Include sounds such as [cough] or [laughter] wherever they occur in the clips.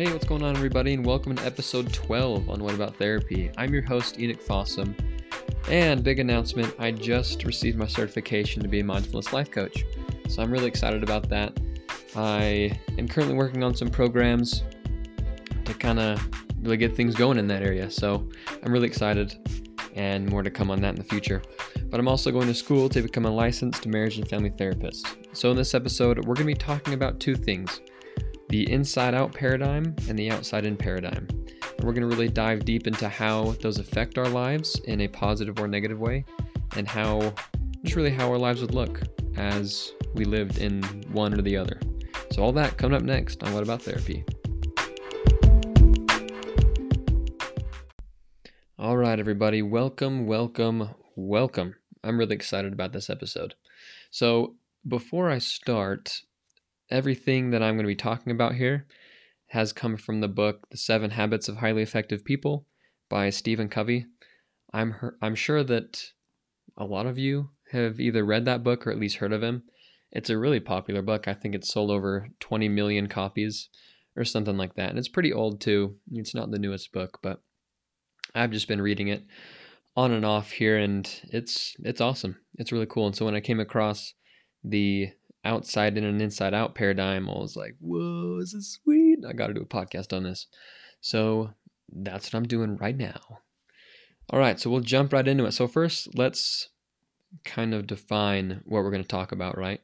Hey, what's going on, everybody, and welcome to episode 12 on What About Therapy. I'm your host, Enoch Fossum, and big announcement I just received my certification to be a mindfulness life coach. So I'm really excited about that. I am currently working on some programs to kind of really get things going in that area. So I'm really excited, and more to come on that in the future. But I'm also going to school to become a licensed marriage and family therapist. So in this episode, we're going to be talking about two things the inside out paradigm and the outside in paradigm. And we're going to really dive deep into how those affect our lives in a positive or negative way and how just really how our lives would look as we lived in one or the other. So, all that coming up next on What About Therapy. All right, everybody, welcome, welcome, welcome. I'm really excited about this episode. So, before I start, everything that I'm going to be talking about here has come from the book The Seven Habits of Highly Effective People by Stephen Covey. I'm I'm sure that a lot of you have either read that book or at least heard of him. It's a really popular book. I think it's sold over 20 million copies or something like that. And it's pretty old too. It's not the newest book, but I've just been reading it on and off here and it's it's awesome. It's really cool. And so when I came across the outside in and inside out paradigm, I was like, whoa, this is sweet. I got to do a podcast on this. So that's what I'm doing right now. All right, so we'll jump right into it. So, first, let's kind of define what we're going to talk about, right?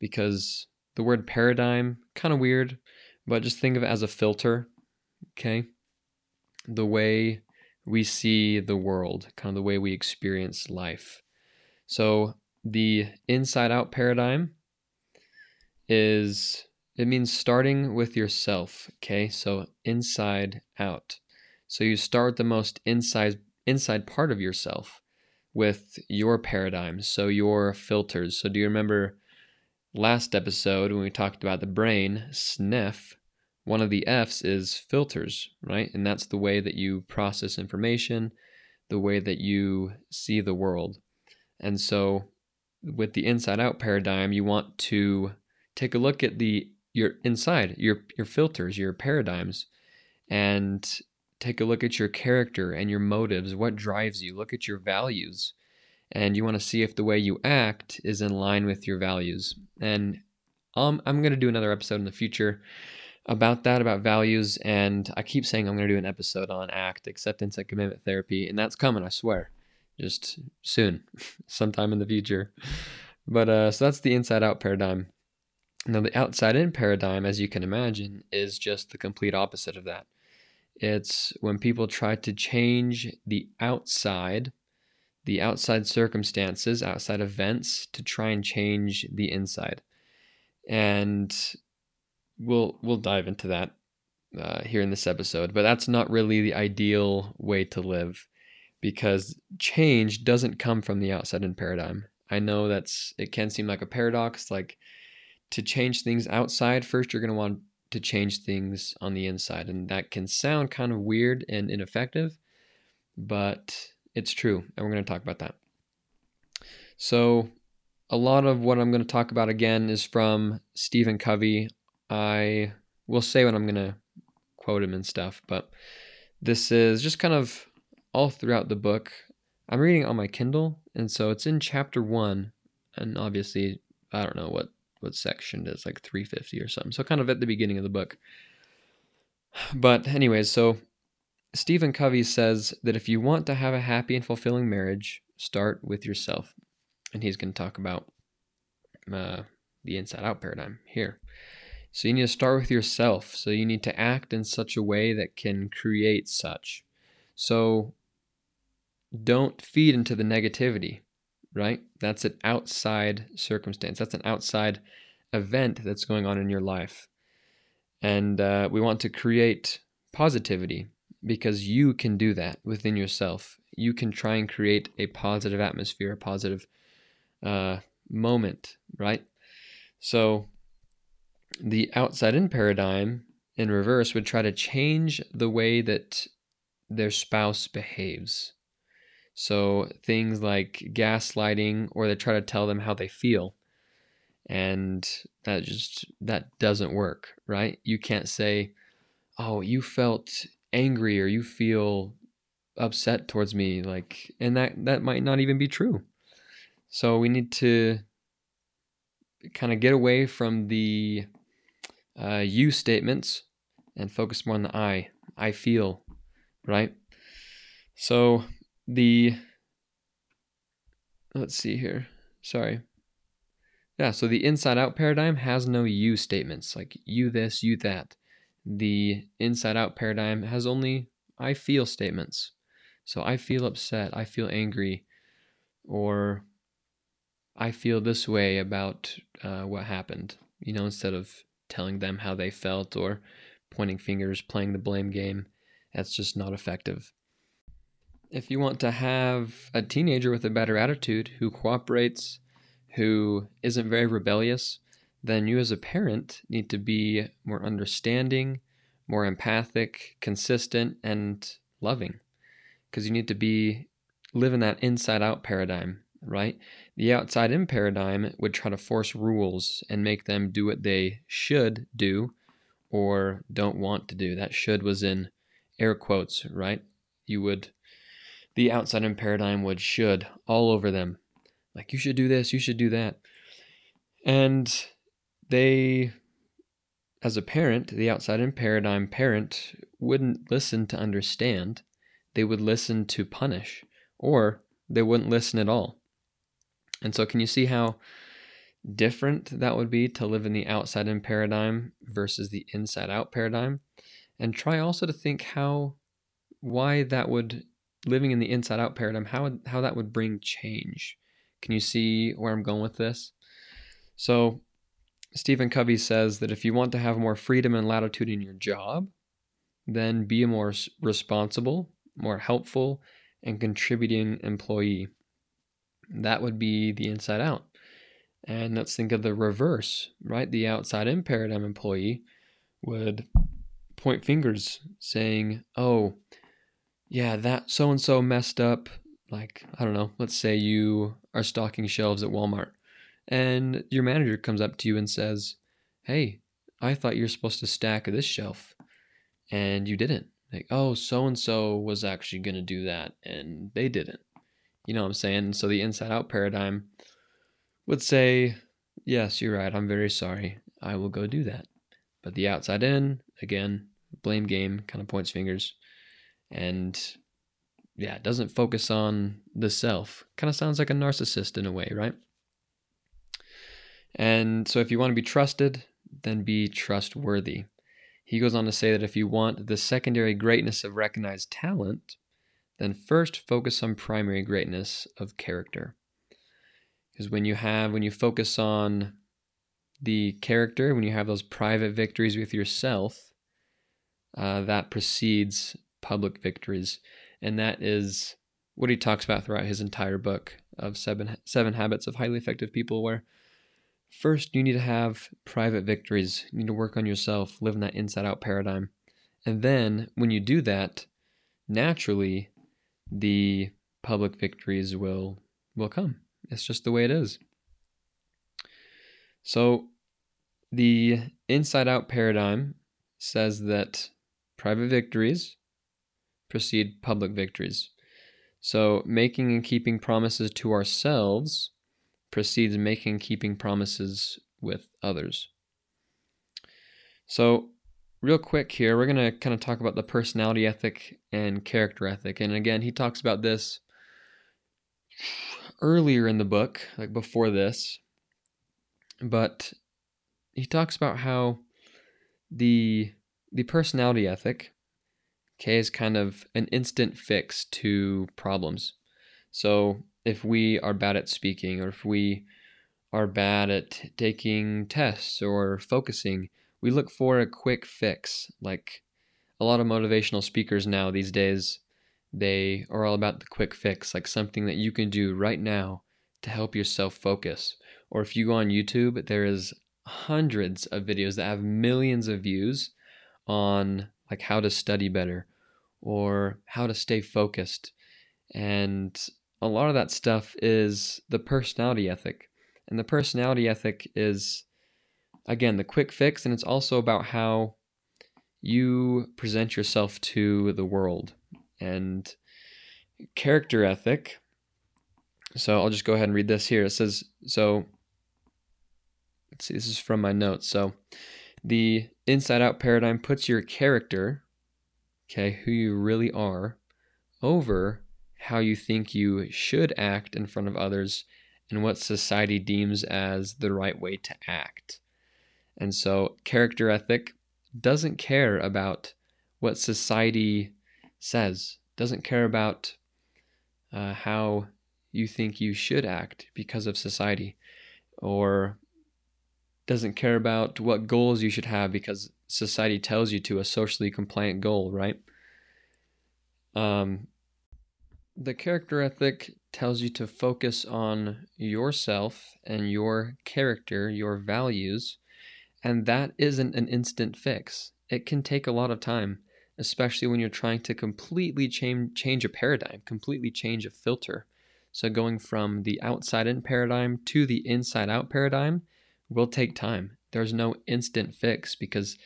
Because the word paradigm, kind of weird, but just think of it as a filter, okay? The way we see the world, kind of the way we experience life. So, the inside out paradigm is it means starting with yourself, okay? So inside out. So you start the most inside inside part of yourself with your paradigms, so your filters. So do you remember last episode when we talked about the brain, sniff, one of the F's is filters, right? And that's the way that you process information, the way that you see the world. And so with the inside out paradigm, you want to take a look at the your inside, your your filters, your paradigms, and take a look at your character and your motives, what drives you. Look at your values. And you want to see if the way you act is in line with your values. And um, I'm going to do another episode in the future about that, about values. And I keep saying I'm going to do an episode on ACT, acceptance and commitment therapy. And that's coming, I swear. Just soon, [laughs] sometime in the future. But uh, so that's the inside out paradigm. Now, the outside in paradigm, as you can imagine, is just the complete opposite of that. It's when people try to change the outside, the outside circumstances, outside events, to try and change the inside. And we'll we'll dive into that uh, here in this episode. But that's not really the ideal way to live, because change doesn't come from the outside in paradigm. I know that's it can seem like a paradox, like to change things outside, first you're going to want to change things on the inside. And that can sound kind of weird and ineffective, but it's true. And we're going to talk about that. So, a lot of what I'm going to talk about again is from Stephen Covey. I will say when I'm going to quote him and stuff, but this is just kind of all throughout the book. I'm reading on my Kindle, and so it's in chapter one. And obviously, I don't know what what section it is, like 350 or something. So kind of at the beginning of the book. But anyways, so Stephen Covey says that if you want to have a happy and fulfilling marriage, start with yourself. And he's going to talk about uh, the inside out paradigm here. So you need to start with yourself. So you need to act in such a way that can create such. So don't feed into the negativity right? That's an outside circumstance. That's an outside event that's going on in your life. And uh, we want to create positivity because you can do that within yourself. You can try and create a positive atmosphere, a positive uh, moment, right? So the outside in paradigm in reverse would try to change the way that their spouse behaves so things like gaslighting, or they try to tell them how they feel. And that just that doesn't work, right? You can't say, oh, you felt angry or you feel upset towards me like and that that might not even be true. So we need to kind of get away from the uh, you statements and focus more on the I. I feel, right? So the let's see here. Sorry. Yeah, so the inside out paradigm has no you statements like you this, you that. The inside out paradigm has only I feel statements. So I feel upset, I feel angry, or I feel this way about uh, what happened, you know, instead of telling them how they felt or pointing fingers, playing the blame game. That's just not effective. If you want to have a teenager with a better attitude who cooperates, who isn't very rebellious, then you as a parent need to be more understanding, more empathic, consistent, and loving. Because you need to be live in that inside out paradigm, right? The outside in paradigm would try to force rules and make them do what they should do or don't want to do. That should was in air quotes, right? You would, the outside in paradigm would should all over them. Like, you should do this, you should do that. And they, as a parent, the outside in paradigm parent wouldn't listen to understand. They would listen to punish, or they wouldn't listen at all. And so, can you see how different that would be to live in the outside in paradigm versus the inside out paradigm. And try also to think how, why that would, living in the inside out paradigm, how, how that would bring change. Can you see where I'm going with this? So, Stephen Covey says that if you want to have more freedom and latitude in your job, then be a more responsible, more helpful, and contributing employee. That would be the inside out. And let's think of the reverse, right? The outside in paradigm employee would point fingers saying, oh, yeah, that so and so messed up. Like, I don't know, let's say you are stocking shelves at Walmart and your manager comes up to you and says, hey, I thought you were supposed to stack this shelf and you didn't. Like, oh, so and so was actually going to do that and they didn't. You know what I'm saying? So the inside out paradigm would say, Yes, you're right. I'm very sorry. I will go do that. But the outside in, again, blame game, kind of points fingers. And yeah, it doesn't focus on the self. Kind of sounds like a narcissist in a way, right? And so if you want to be trusted, then be trustworthy. He goes on to say that if you want the secondary greatness of recognized talent, then first focus on primary greatness of character. Because when you have, when you focus on the character, when you have those private victories with yourself, uh, that precedes public victories. And that is what he talks about throughout his entire book of seven, seven habits of highly effective people, where first you need to have private victories. You need to work on yourself, live in that inside out paradigm. And then when you do that, naturally, the public victories will will come. It's just the way it is. So, the inside out paradigm says that private victories precede public victories. So, making and keeping promises to ourselves precedes making and keeping promises with others. So, real quick here, we're going to kind of talk about the personality ethic and character ethic. And again, he talks about this earlier in the book, like before this, but he talks about how the the personality ethic okay is kind of an instant fix to problems. So if we are bad at speaking or if we are bad at taking tests or focusing, we look for a quick fix. Like a lot of motivational speakers now these days they are all about the quick fix, like something that you can do right now to help yourself focus. Or if you go on YouTube, there is hundreds of videos that have millions of views on like how to study better or how to stay focused. And a lot of that stuff is the personality ethic. And the personality ethic is again the quick fix and it's also about how you present yourself to the world. And character ethic. So I'll just go ahead and read this here. It says, so let's see, this is from my notes. So the inside out paradigm puts your character, okay, who you really are, over how you think you should act in front of others and what society deems as the right way to act. And so character ethic doesn't care about what society says, doesn't care about uh, how you think you should act because of society, or doesn't care about what goals you should have because society tells you to a socially compliant goal, right? Um, the character ethic tells you to focus on yourself and your character, your values, and that isn't an instant fix. It can take a lot of time, especially when you're trying to completely change, change a paradigm, completely change a filter. So, going from the outside in paradigm to the inside out paradigm will take time. There's no instant fix because,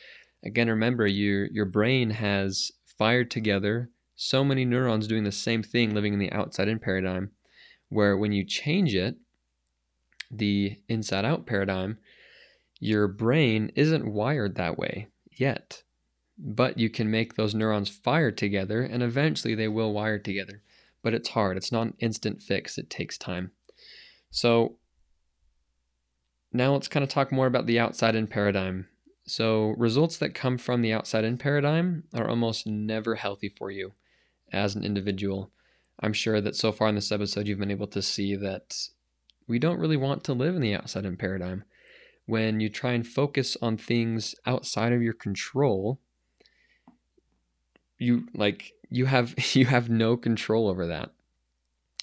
again, remember, your, your brain has fired together so many neurons doing the same thing living in the outside in paradigm, where when you change it, the inside out paradigm, your brain isn't wired that way yet. But you can make those neurons fire together and eventually they will wire together. But it's hard, it's not an instant fix, it takes time. So now let's kind of talk more about the outside in paradigm. So, results that come from the outside in paradigm are almost never healthy for you as an individual. I'm sure that so far in this episode, you've been able to see that we don't really want to live in the outside in paradigm. When you try and focus on things outside of your control, you like you have [laughs] you have no control over that.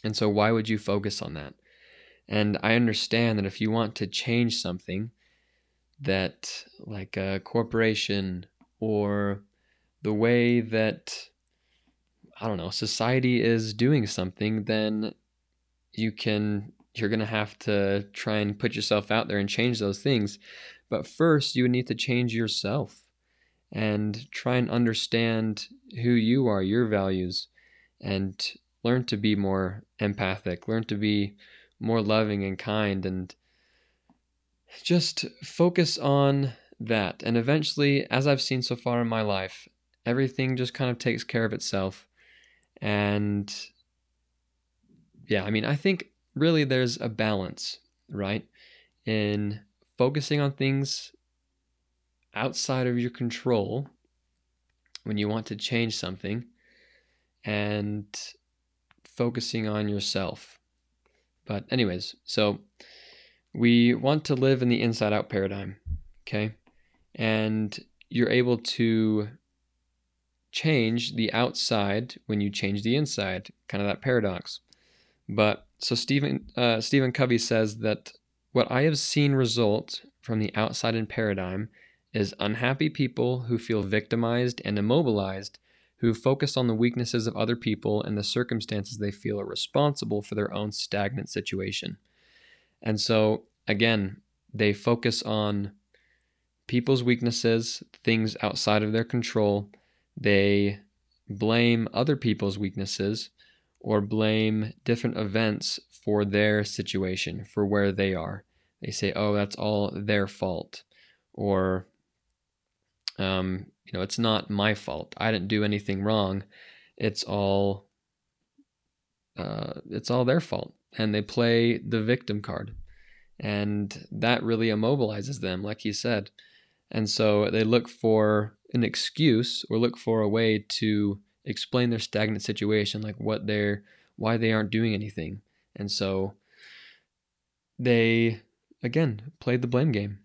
And so why would you focus on that? And I understand that if you want to change something that like a corporation or the way that I don't know, society is doing something, then you can you're going to have to try and put yourself out there and change those things. But first, you would need to change yourself and try and understand who you are, your values, and learn to be more empathic, learn to be more loving and kind, and just focus on that. And eventually, as I've seen so far in my life, everything just kind of takes care of itself. And yeah, I mean, I think really there's a balance, right? In focusing on things outside of your control when you want to change something and focusing on yourself. But, anyways, so we want to live in the inside out paradigm, okay? And you're able to change the outside when you change the inside, kind of that paradox. But so Stephen uh, Stephen Covey says that what I have seen result from the outside in paradigm is unhappy people who feel victimized and immobilized, who focus on the weaknesses of other people and the circumstances they feel are responsible for their own stagnant situation. And so again, they focus on people's weaknesses, things outside of their control, they blame other people's weaknesses or blame different events for their situation, for where they are. They say, oh, that's all their fault. Or, um, you know, it's not my fault. I didn't do anything wrong. It's all, uh, it's all their fault. And they play the victim card. And that really immobilizes them, like he said. And so they look for an excuse or look for a way to explain their stagnant situation, like what they're, why they aren't doing anything. And so they, again, played the blame game.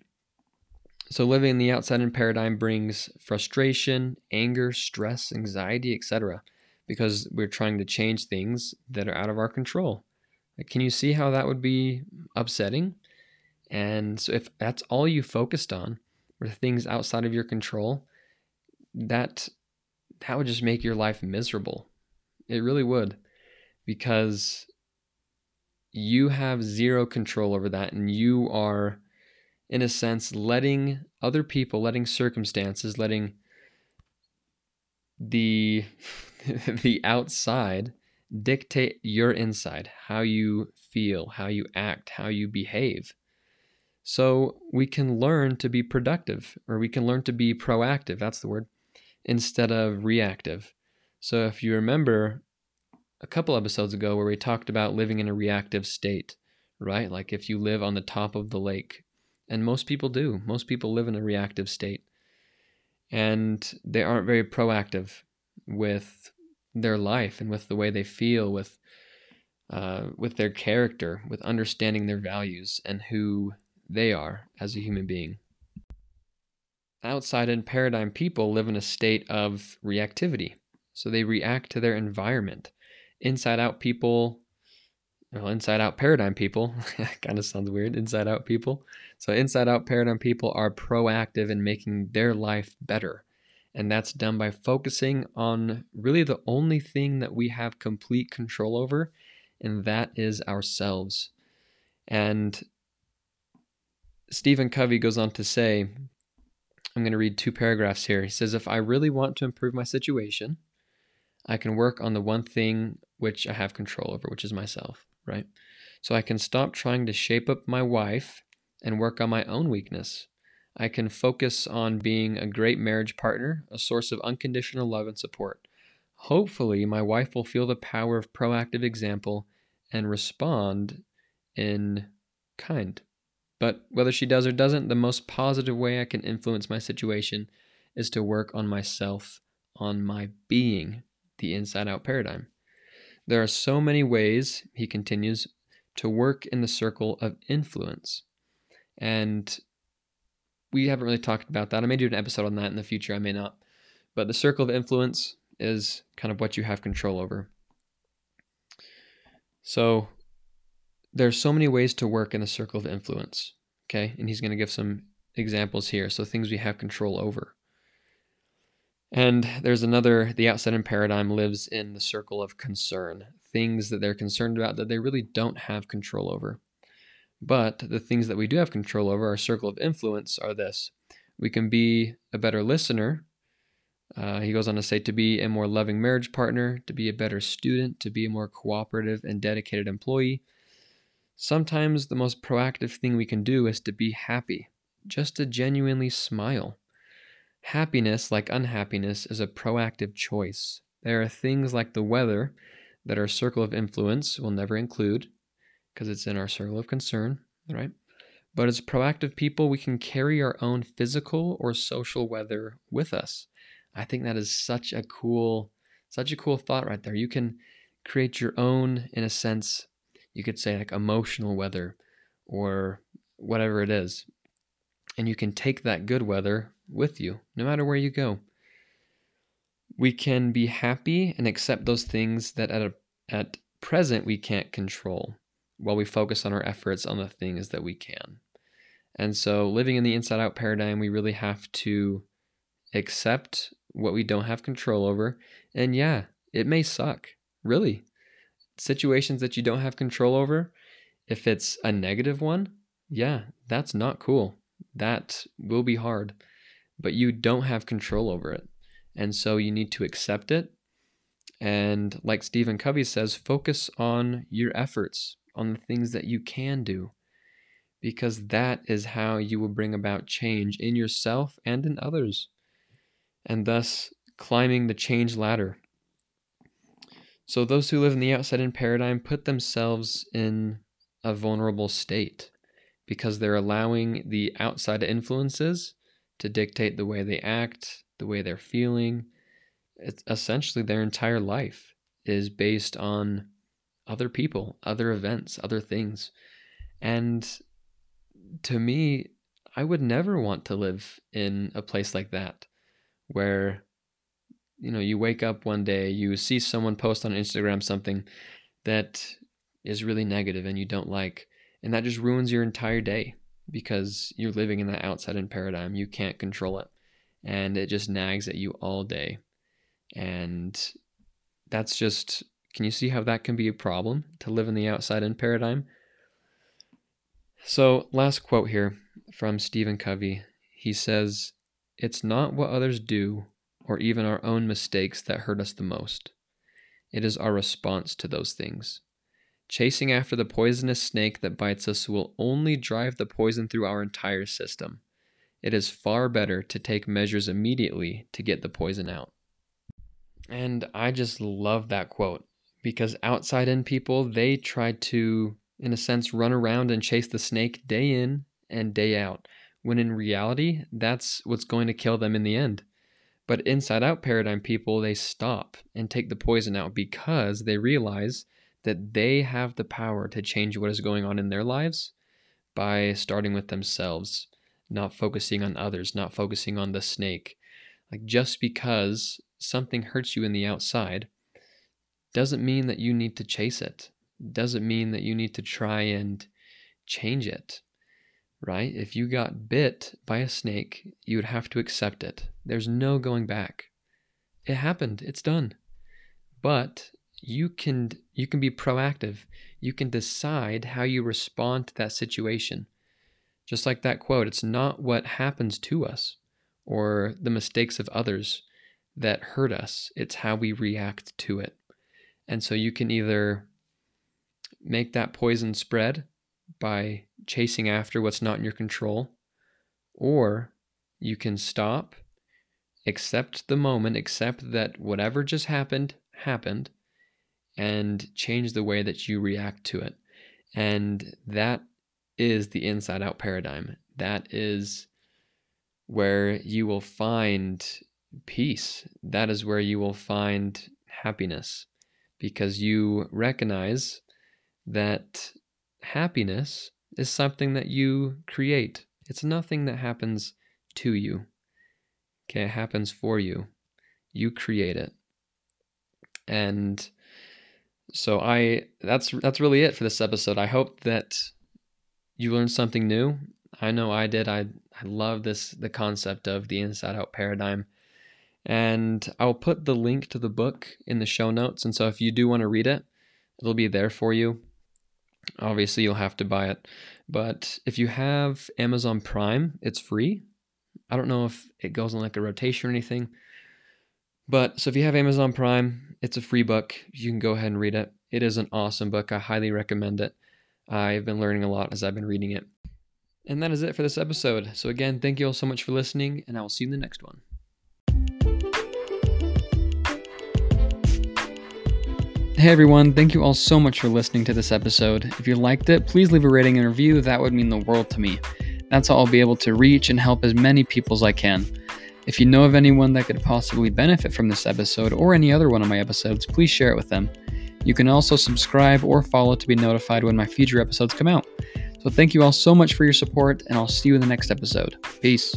So living in the outside in paradigm brings frustration, anger, stress, anxiety, etc. Because we're trying to change things that are out of our control. Can you see how that would be upsetting? And so if that's all you focused on, or things outside of your control, that that would just make your life miserable. It really would. Because you have zero control over that and you are in a sense letting other people, letting circumstances, letting the [laughs] the outside dictate your inside, how you feel, how you act, how you behave. So we can learn to be productive, or we can learn to be proactive, that's the word, instead of reactive. So if you remember a couple episodes ago where we talked about living in a reactive state, right? Like if you live on the top of the lake, and most people do, most people live in a reactive state, and they aren't very proactive with their life and with the way they feel, with uh, with their character, with understanding their values and who they are as a human being. Outside in paradigm people live in a state of reactivity. So they react to their environment. Inside out people, well, inside out paradigm people, [laughs] kind of sounds weird, inside out people. So inside out paradigm people are proactive in making their life better. And that's done by focusing on really the only thing that we have complete control over, and that is ourselves. And Stephen Covey goes on to say, I'm going to read two paragraphs here. He says, If I really want to improve my situation, I can work on the one thing which I have control over, which is myself, right? So I can stop trying to shape up my wife and work on my own weakness. I can focus on being a great marriage partner, a source of unconditional love and support. Hopefully, my wife will feel the power of proactive example and respond in kind. But whether she does or doesn't, the most positive way I can influence my situation is to work on myself, on my being, the inside out paradigm. There are so many ways, he continues, to work in the circle of influence. And we haven't really talked about that. I may do an episode on that in the future, I may not. But the circle of influence is kind of what you have control over. So there's so many ways to work in the circle of influence. Okay. And he's going to give some examples here. So things we have control over. And there's another, the outside in paradigm lives in the circle of concern, things that they're concerned about that they really don't have control over. But the things that we do have control over, our circle of influence, are this we can be a better listener. Uh, he goes on to say to be a more loving marriage partner, to be a better student, to be a more cooperative and dedicated employee, Sometimes the most proactive thing we can do is to be happy, just to genuinely smile. Happiness, like unhappiness, is a proactive choice. There are things like the weather that our circle of influence will never include because it's in our circle of concern, right? But as proactive people, we can carry our own physical or social weather with us. I think that is such a cool, such a cool thought right there. You can create your own, in a sense, you could say like emotional weather or whatever it is. And you can take that good weather with you no matter where you go. We can be happy and accept those things that at, a, at present we can't control while we focus on our efforts on the things that we can. And so, living in the inside out paradigm, we really have to accept what we don't have control over. And yeah, it may suck, really situations that you don't have control over, if it's a negative one, yeah, that's not cool. That will be hard, but you don't have control over it. And so you need to accept it. And like Stephen Covey says, focus on your efforts, on the things that you can do, because that is how you will bring about change in yourself and in others, and thus climbing the change ladder. So those who live in the outside in paradigm put themselves in a vulnerable state because they're allowing the outside influences to dictate the way they act, the way they're feeling. It's essentially their entire life is based on other people, other events, other things. And to me, I would never want to live in a place like that where you know, you wake up one day, you see someone post on Instagram something that is really negative and you don't like, and that just ruins your entire day because you're living in that outside in paradigm. You can't control it. And it just nags at you all day. And that's just can you see how that can be a problem to live in the outside in paradigm? So, last quote here from Stephen Covey. He says, It's not what others do or even our own mistakes that hurt us the most. It is our response to those things. Chasing after the poisonous snake that bites us will only drive the poison through our entire system. It is far better to take measures immediately to get the poison out. And I just love that quote because outside in people, they try to, in a sense, run around and chase the snake day in and day out, when in reality, that's what's going to kill them in the end. But inside out paradigm people, they stop and take the poison out because they realize that they have the power to change what is going on in their lives by starting with themselves, not focusing on others, not focusing on the snake. Like just because something hurts you in the outside doesn't mean that you need to chase it. Doesn't mean that you need to try and change it. Right? If you got bit by a snake, you would have to accept it. There's no going back. It happened. It's done. But you can you can be proactive. You can decide how you respond to that situation. Just like that quote, it's not what happens to us or the mistakes of others that hurt us, it's how we react to it. And so you can either make that poison spread by chasing after what's not in your control, or you can stop, accept the moment, accept that whatever just happened, happened, and change the way that you react to it. And that is the inside out paradigm. That is where you will find peace. That is where you will find happiness because you recognize that happiness is something that you create. It's nothing that happens to you. Okay, it happens for you. You create it. And so I that's that's really it for this episode. I hope that you learned something new. I know I did. I I love this the concept of the inside out paradigm. And I'll put the link to the book in the show notes. And so if you do want to read it, it'll be there for you. Obviously, you'll have to buy it. But if you have Amazon Prime, it's free. I don't know if it goes on like a rotation or anything. But so if you have Amazon Prime, it's a free book. You can go ahead and read it. It is an awesome book. I highly recommend it. I've been learning a lot as I've been reading it. And that is it for this episode. So, again, thank you all so much for listening, and I will see you in the next one. Hey everyone, thank you all so much for listening to this episode. If you liked it, please leave a rating and review, that would mean the world to me. That's how I'll be able to reach and help as many people as I can. If you know of anyone that could possibly benefit from this episode or any other one of my episodes, please share it with them. You can also subscribe or follow to be notified when my future episodes come out. So thank you all so much for your support, and I'll see you in the next episode. Peace.